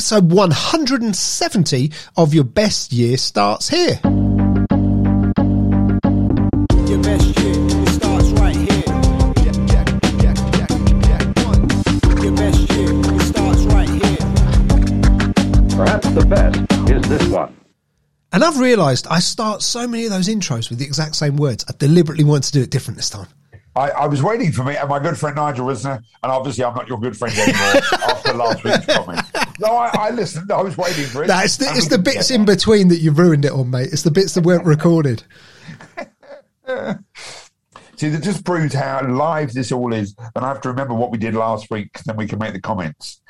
Episode 170 of Your Best Year starts here. Your best year, starts right here. Your best year, it starts right here. Perhaps the best is this one. And I've realised I start so many of those intros with the exact same words. I deliberately want to do it different this time. I, I was waiting for me and my good friend Nigel Risner, and obviously I'm not your good friend anymore after last week's comment. No, I, I listened. I was waiting for it. No, it's the, it's the bits in between that you've ruined it on, mate. It's the bits that weren't recorded. See, that just proves how live this all is. And I have to remember what we did last week, then we can make the comments.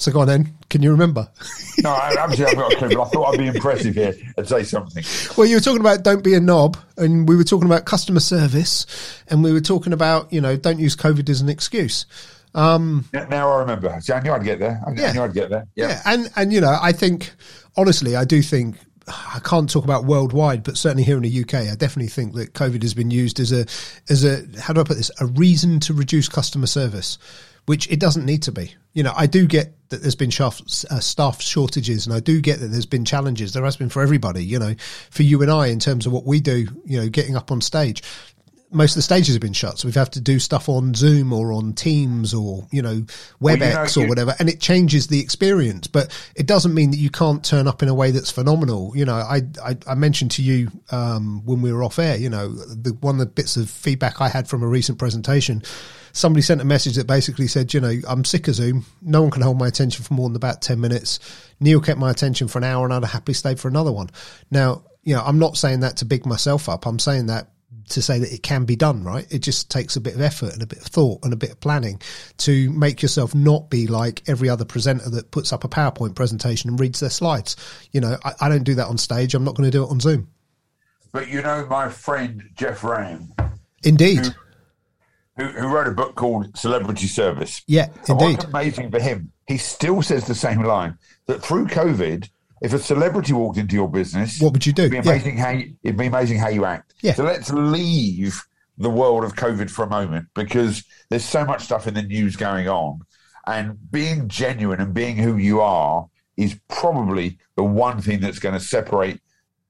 So go on then. Can you remember? No, I, obviously I've got a clue, but I thought I'd be impressive here and say something. Well, you were talking about don't be a knob, and we were talking about customer service, and we were talking about you know don't use COVID as an excuse. Um, now now I remember. See, I knew I'd get there. I, Yeah. I knew I'd get there. Yeah. Yeah, and and you know, I think honestly, I do think I can't talk about worldwide, but certainly here in the UK, I definitely think that COVID has been used as a as a how do I put this a reason to reduce customer service, which it doesn't need to be. You know, I do get that there's been staff, uh, staff shortages, and I do get that there's been challenges. There has been for everybody. You know, for you and I in terms of what we do. You know, getting up on stage most of the stages have been shut, so we've had to do stuff on Zoom or on Teams or you know Well, you know, WebEx or whatever, and it changes the experience. But it doesn't mean that you can't turn up in a way that's phenomenal. You know, I I, I mentioned to you um, when we were off air. You know, the one of the bits of feedback I had from a recent presentation. Somebody sent a message that basically said, you know, I'm sick of Zoom. No one can hold my attention for more than about 10 minutes. Neil kept my attention for an hour and I'd have happily stayed for another one. Now, you know, I'm not saying that to big myself up. I'm saying that to say that it can be done, right? It just takes a bit of effort and a bit of thought and a bit of planning to make yourself not be like every other presenter that puts up a PowerPoint presentation and reads their slides. You know, I, I don't do that on stage. I'm not going to do it on Zoom. But you know, my friend Geoff Ramm, Indeed. who, who wrote a book called Celebrity Service. Yeah, And indeed. what's amazing for him, he still says the same line that through COVID, if a celebrity walked into your business, What would you do? It'd be Yeah. amazing how you, it'd be amazing how you act. Yeah. So let's leave the world of COVID for a moment because there's so much stuff in the news going on, and being genuine and being who you are is probably the one thing that's going to separate.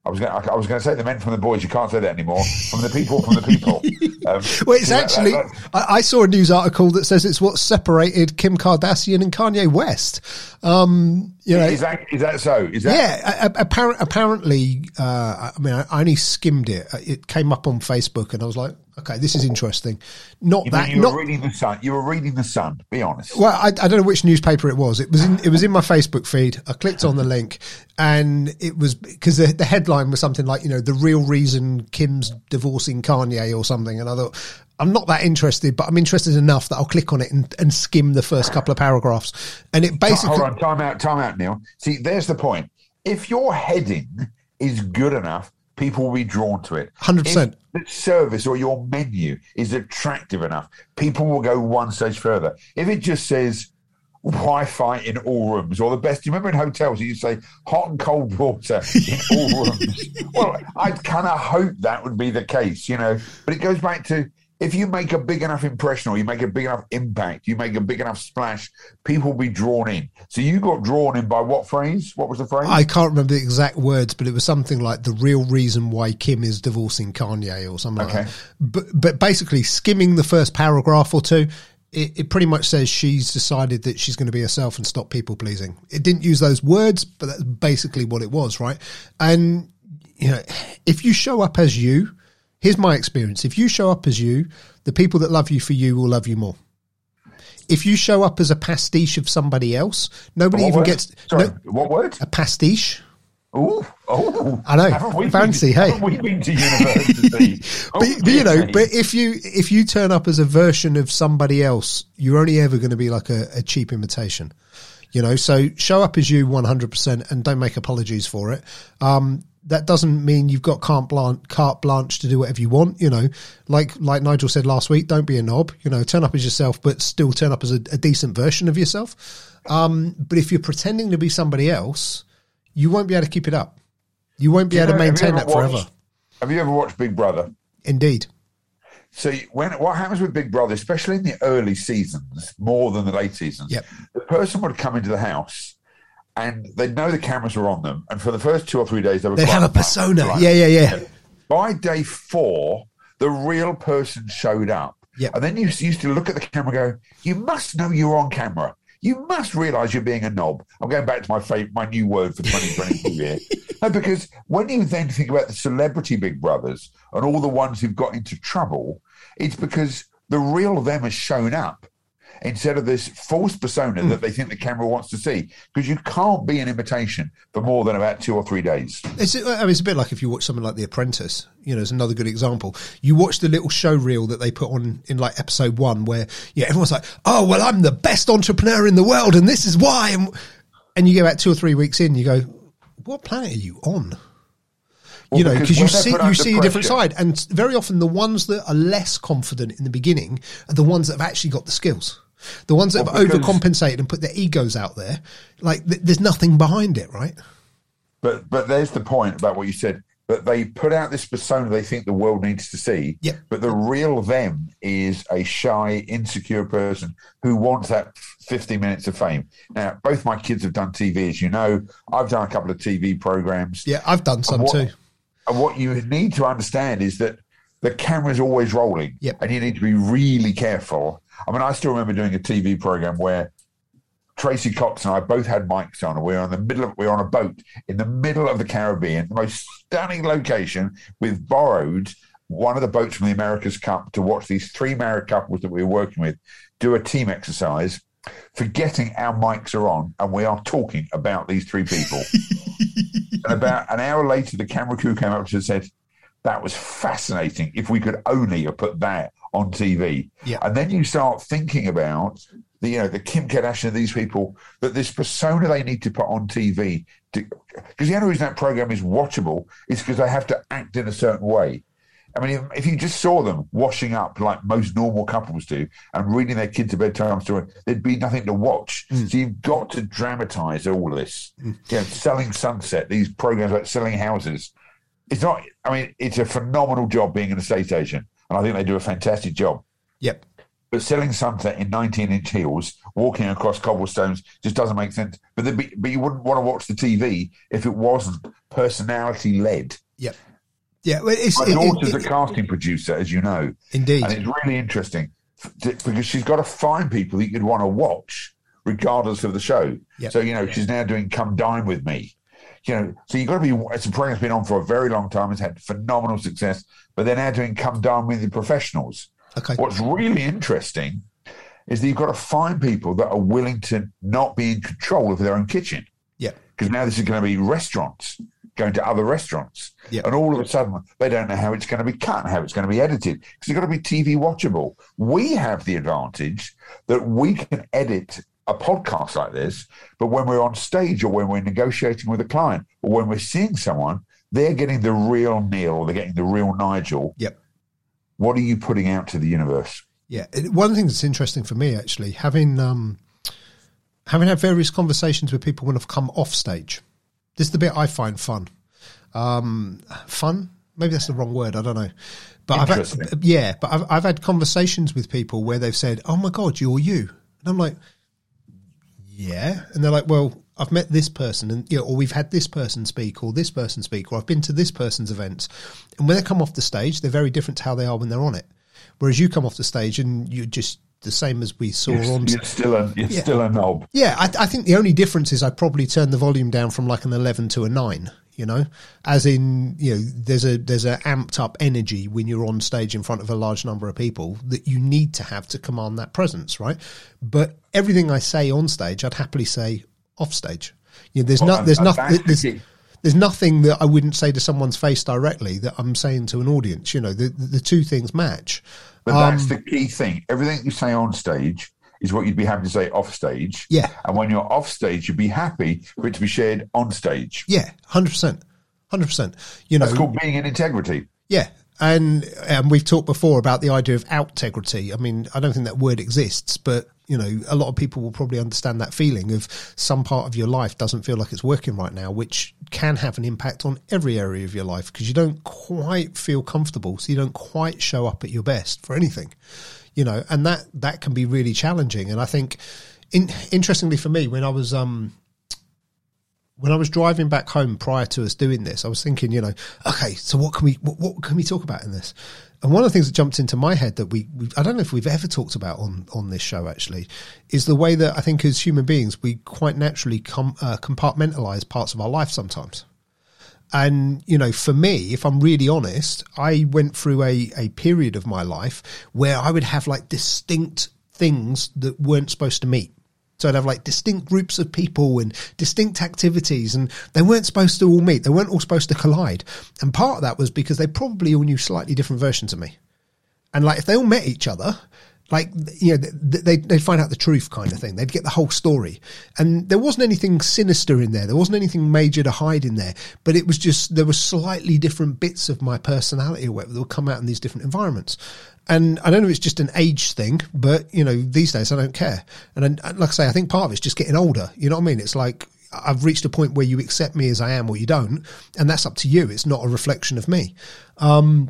I was going. I was going to say the men from the boys. You can't say that anymore. From the people from the people. Um, Well, it's so that- actually, that- I, I saw a news article that says it's what separated Kim Kardashian and Kanye West. Um, you know, is that is that so? Is that yeah, apparent, apparently, uh, I mean, I, I only skimmed it. It came up on Facebook, and I was like, okay, this is interesting. Not You, that, you not were reading the Sun. You were reading the Sun. Be honest. well, I, I don't know which newspaper it was. It was in it was in my Facebook feed. I clicked on the link, and it was because the, the headline was something like you know the real reason Kim's divorcing Kanye or something, and I thought. I'm not that interested, but I'm interested enough that I'll click on it and, and skim the first couple of paragraphs. And it basically, Hold on, time out, time out, Neil. See, there's the point. If your heading is good enough, people will be drawn to it. 100%. If the service or your menu is attractive enough, people will go one stage further. If it just says Wi-Fi in all rooms, or the best, you remember in hotels you say hot and cold water in all rooms. Well, I'd kind of hope that would be the case, you know. But it goes back to if you make a big enough impression or you make a big enough impact, you make a big enough splash, people will be drawn in. So you got drawn in by what phrase? What was the phrase? I can't remember the exact words, but it was something like the real reason why Kim is divorcing Kanye or something like Okay. that. But, but basically, skimming the first paragraph or two, it, it pretty much says she's decided that she's going to be herself and stop people pleasing. It didn't use those words, but that's basically what it was, right? And, you know, if you show up as you, here's my experience. If you show up as you, the people that love you for you will love you more. If you show up as a pastiche of somebody else, nobody What even word? gets Sorry, no, what word? a pastiche. Ooh, oh, I know. Haven't we Fancy, been, hey. We been to university? But, Oh, but you know, but if you if you turn up as a version of somebody else, you're only ever going to be like a, a cheap imitation. You know, so show up as you 100% and don't make apologies for it. Um, that doesn't mean you've got carte blanche, carte blanche to do whatever you want. You know, like like Nigel said last week, don't be a knob. You know, turn up as yourself, but still turn up as a, a decent version of yourself. Um, but if you're pretending to be somebody else, you won't be able to keep it up. You won't be able to maintain that forever. Have you ever watched Big Brother? Indeed. So when what happens with Big Brother, especially in the early seasons, more than the late seasons, Yep. the person would come into the house and they'd know the cameras were on them, and for the first two or three days they would They have a persona. like- Yeah, yeah, yeah. By day four, the real person showed up, Yep. and then you used to look at the camera, and go, "You must know you're on camera." You must realise you're being a knob. I'm going back to my favorite, my new word for 2022 here. No, because when you then think about the celebrity Big Brothers and all the ones who've got into trouble, it's because the real them has shown up instead of this false persona that hmm. they think the camera wants to see. Because you can't be an imitation for more than about two or three days. It's, I mean, it's a bit like if you watch something like The Apprentice. You know, it's another good example. You watch the little show reel that they put on in like episode one, where yeah, everyone's like, "Oh, well, I'm the best entrepreneur in the world, and this is why." And, and you go about two or three weeks in, you go, "What planet are you on?" you know, because you see you see a different side, and very often the ones that are less confident in the beginning are the ones that have actually got the skills. The ones that Well, have overcompensated and put their egos out there, like th- there's nothing behind it, right? But but there's the point about what you said. That they put out this persona they think the world needs to see. Yep. But the real them is a shy, insecure person who wants that 50 minutes of fame. Now, both my kids have done TV, as you know. I've done a couple of TV programs. Yeah, I've done some what, too. And what you need to understand is that the camera's always rolling. Yep. And you need to be really careful. I mean, I still remember doing a TV program where Tracey Cox and I both had mics on, and we were on the middle of we were on a boat in the middle of the Caribbean, the most stunning location. We've borrowed one of the boats from the America's Cup to watch these three married couples that we were working with do a team exercise, forgetting our mics are on, and we are talking about these three people. and about an hour later, the camera crew came up to us and said, "That was fascinating. If we could only have put that on TV." Yeah. And then you start thinking about the you know the Kim Kardashian of these people that this persona they need to put on TV because the only reason that program is watchable is because they have to act in a certain way. I mean, if, if you just saw them washing up like most normal couples do and reading their kids a bedtime story, there'd be nothing to watch. Mm. So you've got to dramatize all of this. Mm. You know, selling sunset, these programs like selling houses. It's not. I mean, it's a phenomenal job being an estate agent, and I think they do a fantastic job. Yep. But selling sunset in 19 inch heels, walking across cobblestones, just doesn't make sense. But be, but you wouldn't want to watch the TV if it wasn't personality led. Yep. Yeah. Well, it's, My it- it- daughter's it- a casting producer, as you know, indeed. and it's really interesting because she's got to find people that you'd want to watch regardless of the show. Yep. So you know, she's now doing "Come Dine with Me." You know, so you've got to be. It's a program that's been on for a very long time. It's had phenomenal success, but they're now doing "Come down with the Professionals." Okay. What's really interesting is that you've got to find people that are willing to not be in control of their own kitchen. Yeah. Because now this is going to be restaurants going to other restaurants. Yeah. And all of a sudden, they don't know how it's going to be cut and how it's going to be edited because it's got to be TV watchable. We have the advantage that we can edit a podcast like this, but when we're on stage or when we're negotiating with a client or when we're seeing someone, they're getting the real Neil they're getting the real Nigel. Yep. What are you putting out to the universe? Yeah, one thing that's interesting for me actually, having um, having had various conversations with people when I've come off stage. This is the bit I find fun. Um, fun? Maybe that's the wrong word. I don't know. But I've had, yeah, but I've I've had conversations with people where they've said, "Oh my god, you're you," and I'm like, "Yeah," and they're like, "Well." I've met this person, and you know, or we've had this person speak, or this person speak, or I've been to this person's events. And when they come off the stage, they're very different to how they are when they're on it. Whereas you come off the stage and you're just the same as we saw You're, on. you're still a you're Yeah. still a knob. Yeah, I, I think the only difference is I probably turned the volume down from like an eleven to a nine. You know, as in you know, there's a there's a amped up energy when you're on stage in front of a large number of people that you need to have to command that presence, right? But everything I say on stage, I'd happily say off stage. You know, there's Well, not there's nothing there's, nothing that I wouldn't say to someone's face directly that I'm saying to an audience. You know, the the, the two things match. But Um, that's the key thing. Everything you say on stage is what you'd be happy to say off stage. Yeah. And when you're off stage, you'd be happy for it to be shared on stage. Yeah, hundred percent, hundred percent. You know, That's called being in integrity. Yeah, and and we've talked before about the idea of outegrity. I mean, I don't think that word exists, but You know, a lot of people will probably understand that feeling of some part of your life doesn't feel like it's working right now, which can have an impact on every area of your life because you don't quite feel comfortable, so you don't quite show up at your best for anything. You know, and that that can be really challenging. And I think, in, interestingly for me, when I was um when I was driving back home prior to us doing this, I was thinking, you know, okay, so what can we what, what can we talk about in this? And one of the things that jumped into my head that we, we I don't know if we've ever talked about on on this show actually is the way that I think as human beings we quite naturally com, uh, compartmentalize parts of our life sometimes. And, you know, for me, if I'm really honest, I went through a, a period of my life where I would have like distinct things that weren't supposed to meet. So I'd have like distinct groups of people and distinct activities and they weren't supposed to all meet. They weren't all supposed to collide. And part of that was because they probably all knew slightly different versions of me. And like if they all met each other, like you know they they'd find out the truth kind of thing they'd get the whole story and there wasn't anything sinister in there there wasn't anything major to hide in there but it was just there were slightly different bits of my personality or whatever that would come out in these different environments and I don't know if it's just an age thing, but you know, these days I don't care. And then, like I say, I think part of it's just getting older. You know what I mean? It's like I've reached a point where you accept me as I am or you don't, and that's up to you. It's not a reflection of me. Um,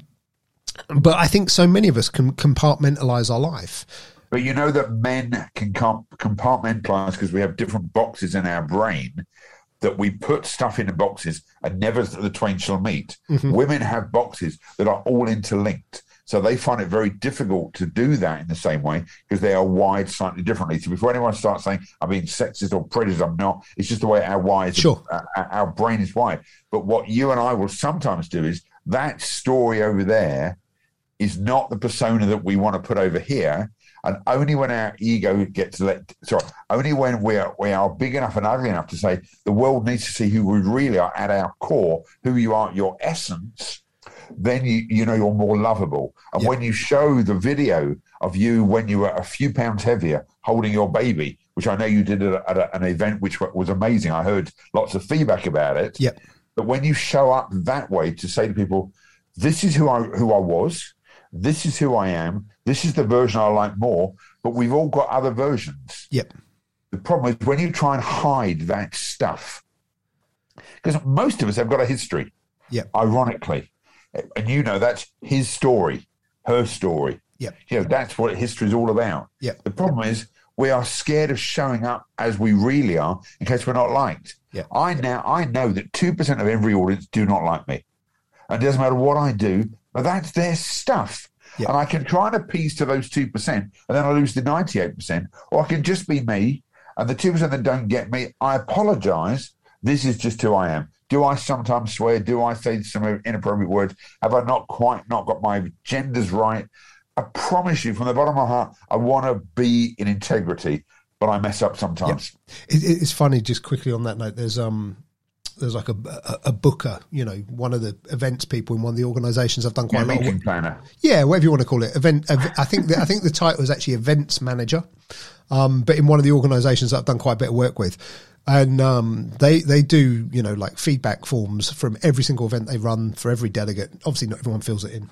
but I think so many of us can compartmentalize our life. But you know that men can comp- compartmentalize because we have different boxes in our brain that we put stuff in the boxes and never the twain shall meet. Mm-hmm. Women have boxes that are all interlinked. So they find it very difficult to do that in the same way because they are wired slightly differently. So before anyone starts saying I'm being sexist or prejudiced, I'm not. It's just the way our wires, Sure. our, our brain is wired. But what you and I will sometimes do is that story over there is not the persona that we want to put over here. And only when our ego gets let, sorry, only when we are, we are big enough and ugly enough to say the world needs to see who we really are at our core, who you are, your essence, then you, you know you're more lovable. And Yeah. when you show the video of you when you were a few pounds heavier holding your baby, which I know you did at, a, at a, an event which was amazing. I heard lots of feedback about it. Yep. But when you show up that way to say to people, this is who I who I was, this is who I am, this is the version I like more, but we've all got other versions. Yep. The problem is when you try and hide that stuff, because most of us have got a history, Yeah. ironically. And you know that's his story, her story. Yeah. You know, that's what history is all about. Yeah. The problem is we are scared of showing up as we really are in case we're not liked. Yeah. I now I know that two percent of every audience do not like me. And it doesn't matter what I do, but that's their stuff. Yep. And I can try and appease to those two percent and then I lose the ninety eight percent. Or I can just be me and the two percent that don't get me, I apologize. This is just who I am. Do I sometimes swear? Do I say some inappropriate words? Have I not quite not got my genders right? I promise you, from the bottom of my heart, I want to be in integrity, but I mess up sometimes. It, it- it's funny. Just quickly on that note, there's um, there's like a, a a booker, you know, one of the events people in one of the organisations. I've done quite Yeah, a lot. Of, meeting planner. yeah, whatever you want to call it. Event. ev- I think the, I think the title is actually events manager. Um, but in one of the organisations I've done quite a bit of work with, and um, they they do you know like feedback forms from every single event they run for every delegate. Obviously, not everyone fills it in.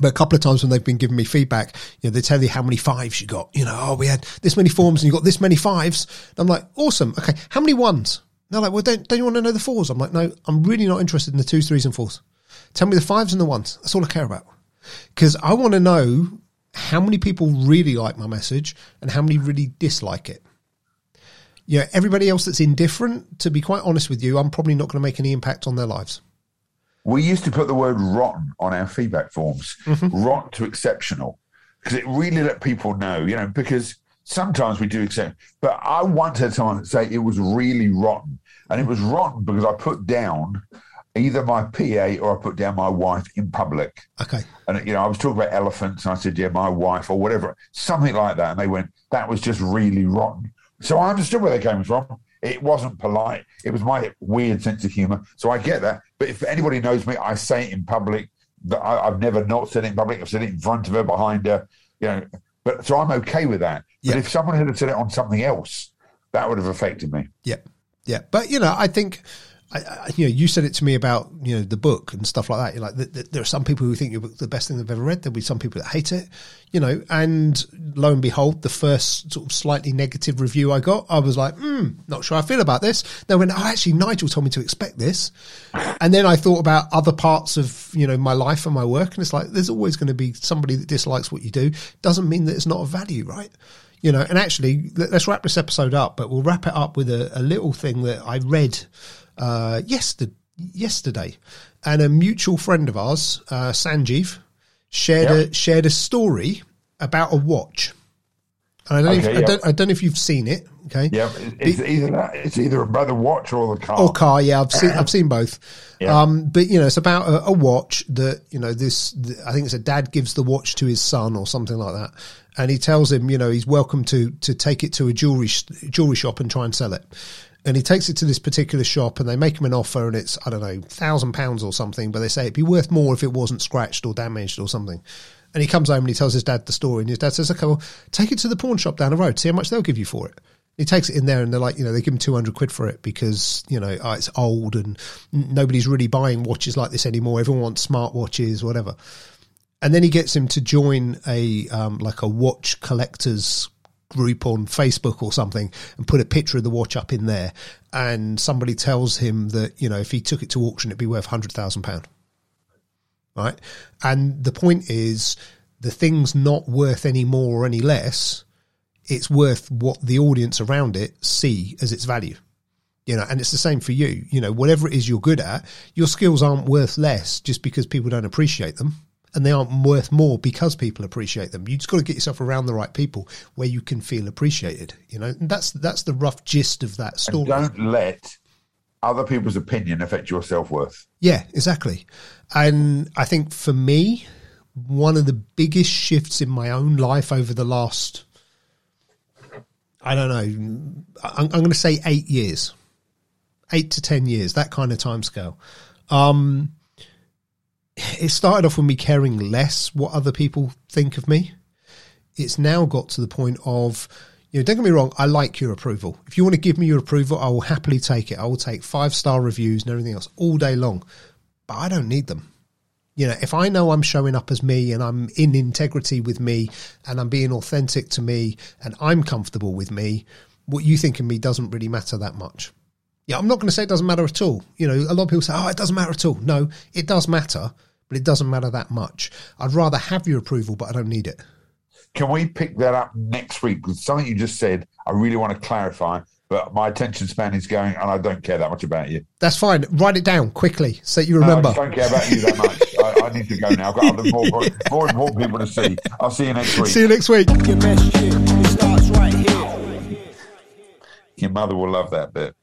But a couple of times when they've been giving me feedback, you know, they tell you how many fives you got. You know, oh, we had this many forms and you got this many fives. And I'm like, awesome. Okay, how many ones? They're like, well, don't, don't you want to know the fours? I'm like, no, I'm really not interested in the twos, threes, and fours. Tell me the fives and the ones. That's all I care about. Because I want to know how many people really like my message and how many really dislike it. Yeah, everybody else that's indifferent, to be quite honest with you, I'm probably not going to make any impact on their lives. We used to put the word rotten on our feedback forms, Mm-hmm. rotten to exceptional, because it really let people know, you know, because sometimes we do accept. But I once had someone say it was really rotten. And it was rotten because I put down either my PA or I put down my wife in public. Okay. And, you know, I was talking about elephants and I said, yeah, my wife or whatever, something like that. And they went, that was just really rotten. So I understood where they came from. It wasn't polite. It was my weird sense of humor. So I get that. But if anybody knows me, I say it in public. I, I've never not said it in public. I've said it in front of her, behind her. You know, but so I'm okay with that. Yeah. But if someone had said it on something else, that would have affected me. Yeah, yeah, but you know, I think I, I, you know, you said it to me about you know the book and stuff like that. You're like, th- th- there are some people who think your book's the best thing they've ever read. There'll be some people that hate it, you know. And lo and behold, the first sort of slightly negative review I got, I was like, hmm, not sure I feel about this. Then when oh, actually Nigel told me to expect this, and then I thought about other parts of you know my life and my work, and it's like there's always going to be somebody that dislikes what you do. Doesn't mean that it's not of value, right? You know, and actually, let- let's wrap this episode up, but we'll wrap it up with a, a little thing that I read uh, yesterday, yesterday, and a mutual friend of ours, uh, Sanjeev, shared a shared a story about a watch. And I don't, know Okay, if, I don't, I don't know if you've seen it. Okay, Yeah, it's either that, it's either about the watch or the car. or car. Yeah, I've seen I've seen both. Yeah. Um, but you know, it's about a, a watch that you know this. th I think it's a dad gives the watch to his son or something like that, and he tells him, you know, he's welcome to to take it to a jewelry jewelry shop and try and sell it. And he takes it to this particular shop, and they make him an offer, and it's I don't know, thousand pounds or something. But they say it'd be worth more if it wasn't scratched or damaged or something. And he comes home and he tells his dad the story, and his dad says, "Okay, well, take it to the pawn shop down the road, see how much they'll give you for it." He takes it in there and they're like, you know, they give him 200 quid for it because, you know, oh, it's old and nobody's really buying watches like this anymore. Everyone wants smart watches, whatever. And then he gets him to join a, um, like a watch collectors group on Facebook or something and put a picture of the watch up in there. And somebody tells him that, you know, if he took it to auction, it'd be worth £100,000 right? And the point is, the thing's not worth any more or any less. It's worth what the audience around it see as its value. You know, and it's the same for you. You know, whatever it is you're good at, your skills aren't worth less just because people don't appreciate them. And they aren't worth more because people appreciate them. You just got to get yourself around the right people where you can feel appreciated. You know, and that's that's the rough gist of that story. Don't let other people's opinion affect your self worth. Yeah, exactly. And I think for me, one of the biggest shifts in my own life over the last, I don't know, I'm, I'm going to say eight years, eight to 10 years, that kind of time scale. Um, it started off with me caring less what other people think of me. It's now got to the point of, you know, don't get me wrong, I like your approval. If you want to give me your approval, I will happily take it. I will take five star reviews and everything else all day long, but I don't need them. You know, if I know I'm showing up as me and I'm in integrity with me and I'm being authentic to me and I'm comfortable with me, what you think of me doesn't really matter that much. Yeah, I'm not going to say it doesn't matter at all. You know, a lot of people say, oh, it doesn't matter at all. No, it does matter, but it doesn't matter that much. I'd rather have your approval, but I don't need it. Can we pick that up next week? Because something you just said, I really want to clarify, but my attention span is going, and I don't care that much about you. That's fine. Write it down quickly so that you No, I don't care about you that much. I, I need to go now. I've got other more, more important people to see. I'll see you next week. See you next week. Your best shit, starts right here. Your mother will love that bit.